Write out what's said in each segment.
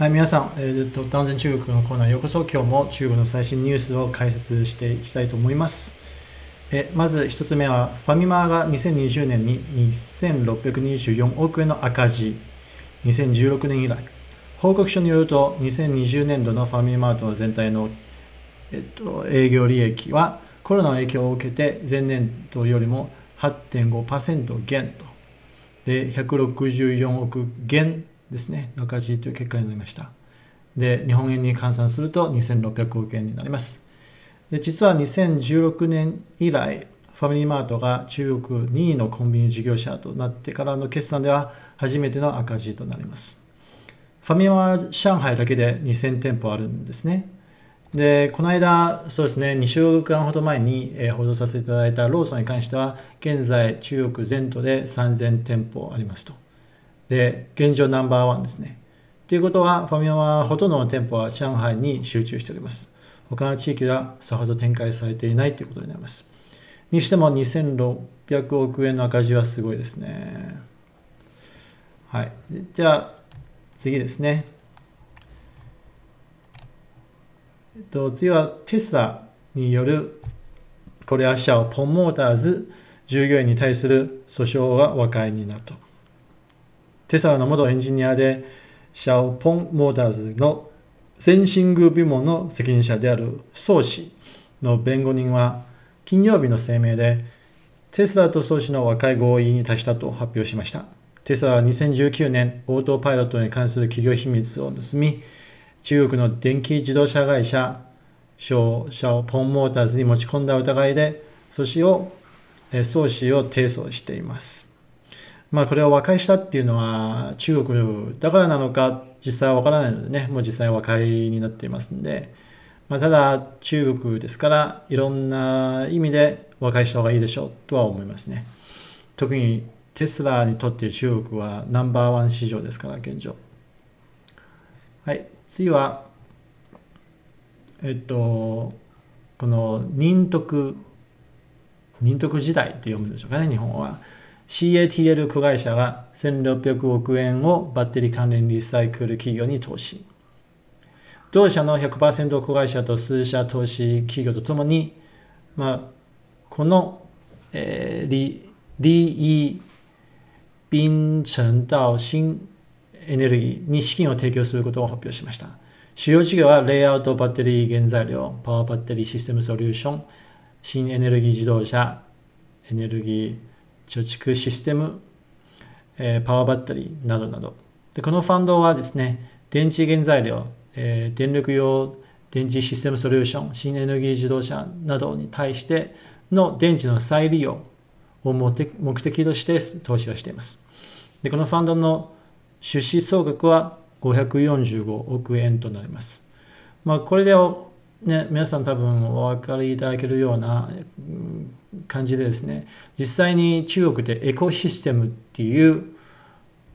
はい、皆さん、えーと、断然中国のコーナーようこそ。今日も中国の最新ニュースを解説していきたいと思います。えまず1つ目は、ファミマが2020年に2624億円の赤字。2016年以来。報告書によると、2020年度のファミマート全体の、えっと、営業利益はコロナの影響を受けて前年度よりも8.5%減と。で、164億減ですね、赤字という結果になりました。で、日本円に換算すると2600億円になります。で、実は2016年以来、ファミリーマートが中国2位のコンビニ事業者となってからの決算では初めての赤字となります。ファミマは上海だけで2000店舗あるんですね。で、この間、そうですね、2週間ほど前に、え報道させていただいたローソンに関しては、現在中国全土で3000店舗ありますと。で、現状ナンバーワンですね。ということは、ファミマはほとんどの店舗は上海に集中しております。他の地域はさほど展開されていないということになります。にしても2600億円の赤字はすごいですね。はい。じゃあ、次ですね。えっと、次はテスラによるこれは社をポンモーターズ従業員に対する訴訟が和解になると。テスラの元エンジニアで、シャオポンモーターズのセンシグ部門の責任者である宋氏の弁護人は、金曜日の声明で、テスラと宋氏の和解合意に達したと発表しました。テスラは2019年、オートパイロットに関する企業秘密を盗み、中国の電気自動車会社、シャオポンモーターズに持ち込んだ疑いで、宋氏を、宋氏を提訴しています。まあこれを和解したっていうのは中国だからなのか実際はわからないのでね、もう実際和解になっていますんで、まあ、ただ中国ですからいろんな意味で和解した方がいいでしょうとは思いますね。特にテスラにとって中国はナンバーワン市場ですから現状。はい、次は、えっと、この仁徳、仁徳時代って読むんでしょうかね、日本は。CATL 子会社が1600億円をバッテリー関連リサイクル企業に投資。同社の100%子会社と数社投資企業とともに、まあ、この、えー、リリイ・ンチェン到新エネルギーに資金を提供することを発表しました。主要事業はレイアウトバッテリー原材料、パワーバッテリーシステムソリューション、新エネルギー自動車、エネルギー貯蓄システム、えー、パワーバッテリーなどなど。でこのファンドはですね、電池原材料、えー、電力用電池システムソリューション、新エネルギー自動車などに対しての電池の再利用を目的として投資をしています。でこのファンドの出資総額は545億円となります。まあ、これで、ね、皆さん多分お分かりいただけるような感じでですね実際に中国でエコシステムっていう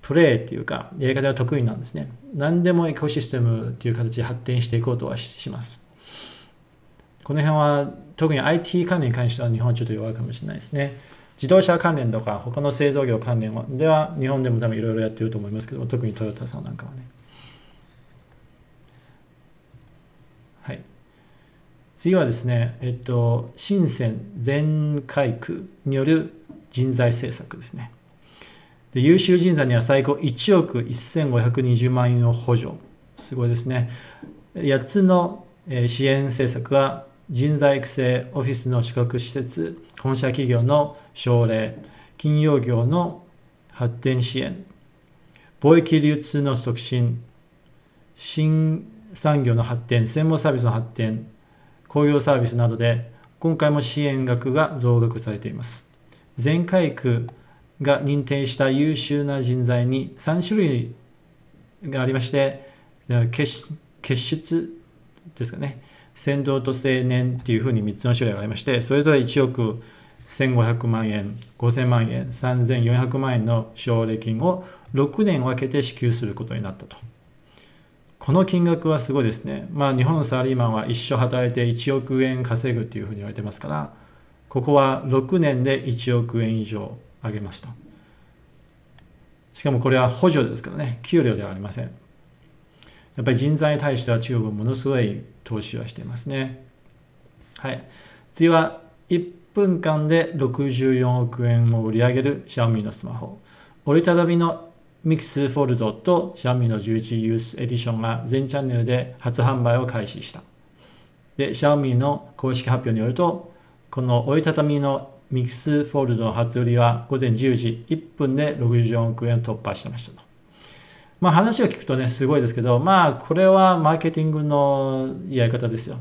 プレーっていうかやり方が得意なんですね。何でもエコシステムっていう形で発展していこうとはします。この辺は特に IT 関連に関しては日本はちょっと弱いかもしれないですね。自動車関連とか他の製造業関連では日本でも多分いろいろやってると思いますけど特にトヨタさんなんかはねはい次はですね、えっと、深セン全開区による人材政策ですね。で優秀人材には最高1億1520万円を補助。すごいですね。8つの支援政策は人材育成、オフィスの宿泊施設、本社企業の奨励、金融業の発展支援、貿易流通の促進、新産業の発展、専門サービスの発展、工業サービスなどで今回も支援額が増額されています。全海区が認定した優秀な人材に3種類がありまして、結出ですかね、先導と青年っていうふうに3つの種類がありまして、それぞれ1億1500万円、5000万円、3400万円の奨励金を6年分けて支給することになったと。この金額はすごいですね。まあ日本のサラリーマンは一生働いて1億円稼ぐっていうふうに言われてますから、ここは6年で1億円以上上げますと。しかもこれは補助ですからね、給料ではありません。やっぱり人材に対しては中国はものすごい投資はしていますね。はい。次は1分間で64億円を売り上げる Xiaomi のスマホ。折りたたみのミックスフォルドと Xiaomi の11ユースエディションが全チャンネルで初販売を開始した。で、Xiaomi の公式発表によると、この折りたたみのミックスフォルドの初売りは午前10時1分で64億円を突破してましたと。まあ話を聞くとね、すごいですけど、まあこれはマーケティングのやり方ですよ。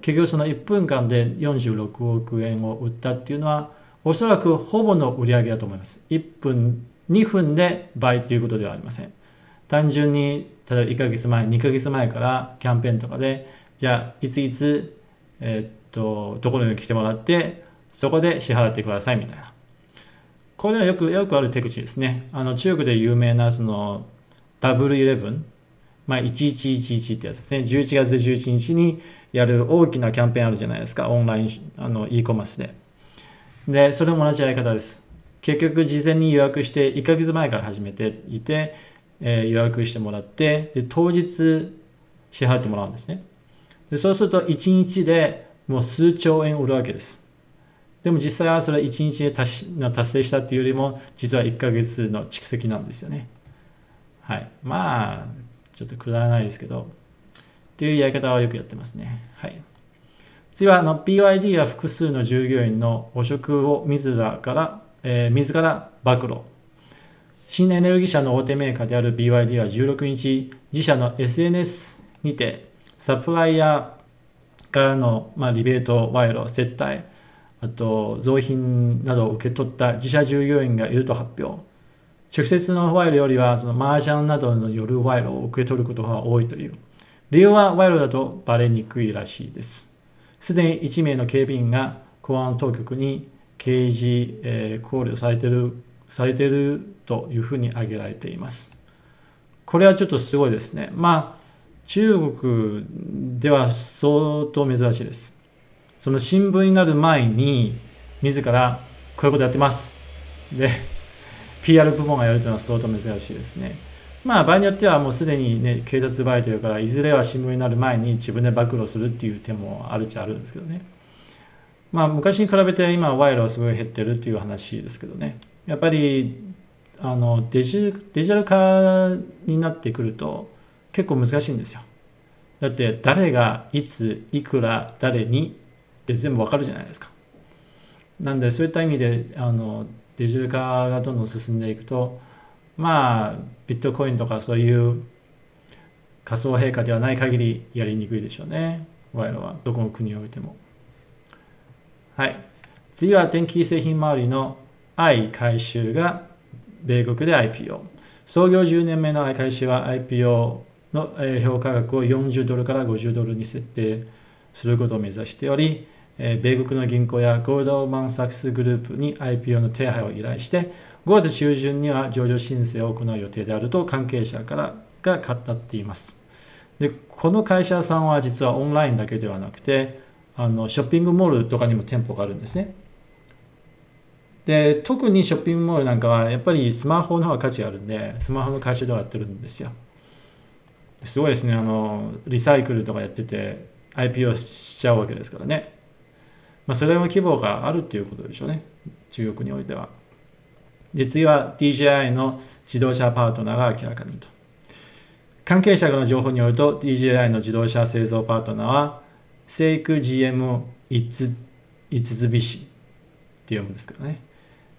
結局その1分間で46億円を売ったっていうのは、おそらくほぼの売り上げだと思います。1分、2分で倍ということではありません。単純に、例えば1ヶ月前、2ヶ月前からキャンペーンとかで、じゃあ、いついつ、えー、っと、どころに来てもらって、そこで支払ってくださいみたいな。これはよく、よくある手口ですね。あの、中国で有名な、その、ダブルイレブン、まあ、1111ってやつですね。11月11日にやる大きなキャンペーンあるじゃないですか。オンライン、あの、e コマースで。で、それも同じやり方です。結局、事前に予約して、1ヶ月前から始めていて、えー、予約してもらって、で、当日支払ってもらうんですね。でそうすると、1日でもう数兆円売るわけです。でも実際はそれは1日で達成したっていうよりも、実は1ヶ月の蓄積なんですよね。はい。まあ、ちょっとくだらないですけど、っていうやり方はよくやってますね。はい。次はあの BYD や複数の従業員の汚職を自らから、えー、自ら暴露。新エネルギー社の大手メーカーである BYD は16日、自社の SNS にて、サプライヤーからの、まあ、リベート、賄賂、接待、あと増品などを受け取った自社従業員がいると発表。直接の賄賂よりは、その麻雀などの夜賄賂を受け取ることが多いという。理由は賄賂だとバレにくいらしいです。すでに1名の警備員が公安当局に刑事、えー、考慮されてるされてるというふうに挙げられています。これはちょっとすごいですね。まあ、中国では相当珍しいです。その新聞になる前に、自らこういうことやってます。で、PR 部門がやるというのは相当珍しいですね。まあ場合によってはもうすでにね警察バイトるからいずれは新聞になる前に自分で暴露するっていう手もあるっちゃあるんですけどね。まあ昔に比べて今賄賂はすごい減ってるっていう話ですけどね。やっぱりあのデジデジタル化になってくると結構難しいんですよ。だって誰がいついくら誰にって全部わかるじゃないですか。なんでそういった意味であのデジタル化がどんどん進んでいくとまあビットコインとかそういう仮想陛下ではない限りやりにくいでしょうね我々はどこの国においてもはい次は電気製品周りの i 回収が米国で IPO 創業10年目の i 回収は IPO の評価額を40ドルから50ドルに設定することを目指しており米国の銀行やゴールドマン・サックスグループに IPO の手配を依頼して5月中旬には上場申請を行う予定であると関係者からが語っています。でこの会社さんは実はオンラインだけではなくてあのショッピングモールとかにも店舗があるんですね。で特にショッピングモールなんかはやっぱりスマホの方が価値があるんでスマホの会社ではやってるんですよ。すごいですねあのリサイクルとかやってて IPO しちゃうわけですからね。まあ、それの規模があるっていうことでしょうね中国においては。で、次は DJI の自動車パートナーが明らかにと。関係者の情報によると DJI の自動車製造パートナーはセイク GM いつつびしって読むんですけどね。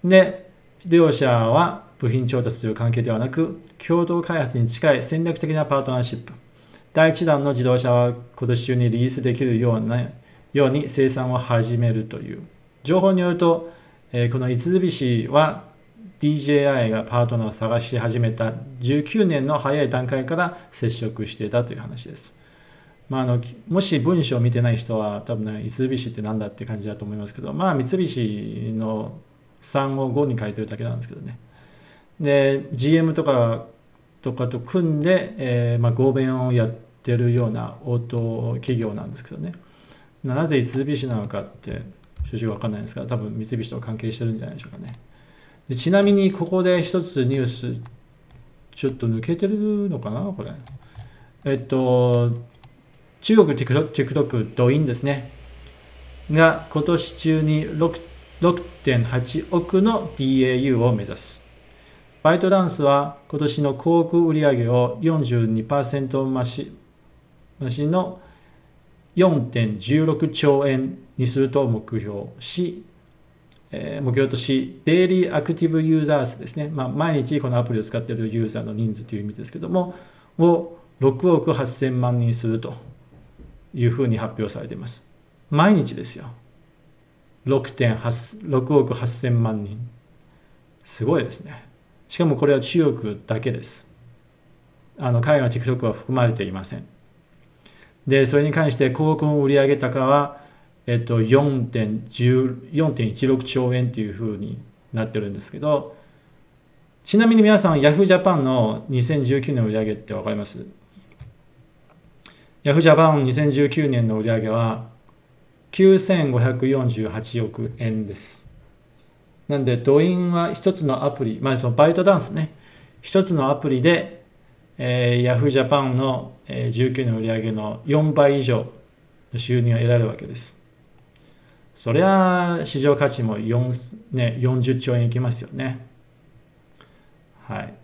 で、両者は部品調達という関係ではなく共同開発に近い戦略的なパートナーシップ。第1弾の自動車は今年中にリリースできるようなように生産を始めるという。情報によると、えこの五菱は DJI がパートナーを探し始めた19年の早い段階から接触していたという話です。まあ、あのもし文章を見てない人は多分ね、三菱って何だって感じだと思いますけど、まあ三菱の3を5に書いてるだけなんですけどね。で、GM とかとかと組んで、えー、まあ合弁をやってるような応答企業なんですけどね。なぜ三菱なのかって正直わかんないんですが、多分三菱と関係してるんじゃないでしょうかね。でちなみにここで一つニュースちょっと抜けてるのかなこれ。えっと、中国 TikTok、TikTok ドインですね。が今年中に6.8億の DAU を目指す。バイトダンスは今年の広告売上を42%増し増しの4.16兆円にすると目標し、えー、目標とし、デイリーアクティブユーザー数ですね、まあ、毎日このアプリを使っているユーザーの人数という意味ですけども、を6億8000万人するというふうに発表されています。毎日ですよ。6.8 6億8000万人。すごいですね。しかもこれは中国だけです。あの海外の TikTok は含まれていません。で、それに関して広告の売上高は、えっと、4.16兆円というふうになってるんですけど、ちなみに皆さん、Yahoo Japan の2019年の売上ってわかります？?Yahoo Japan 2019年の売上は9548億円です。なんで、ドインは一つのアプリ、まあそのバイトダンスね、一つのアプリでえー、Yahoo Japan の、えー、19年売上の4倍以上の収入を得られるわけです。そりゃ市場価値も4、ね、40兆円いきますよね。はい。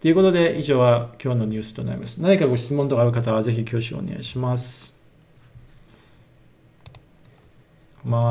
ということで、以上は今日のニュースとなります。何かご質問とかある方はぜひ挙手をお願いします。まあ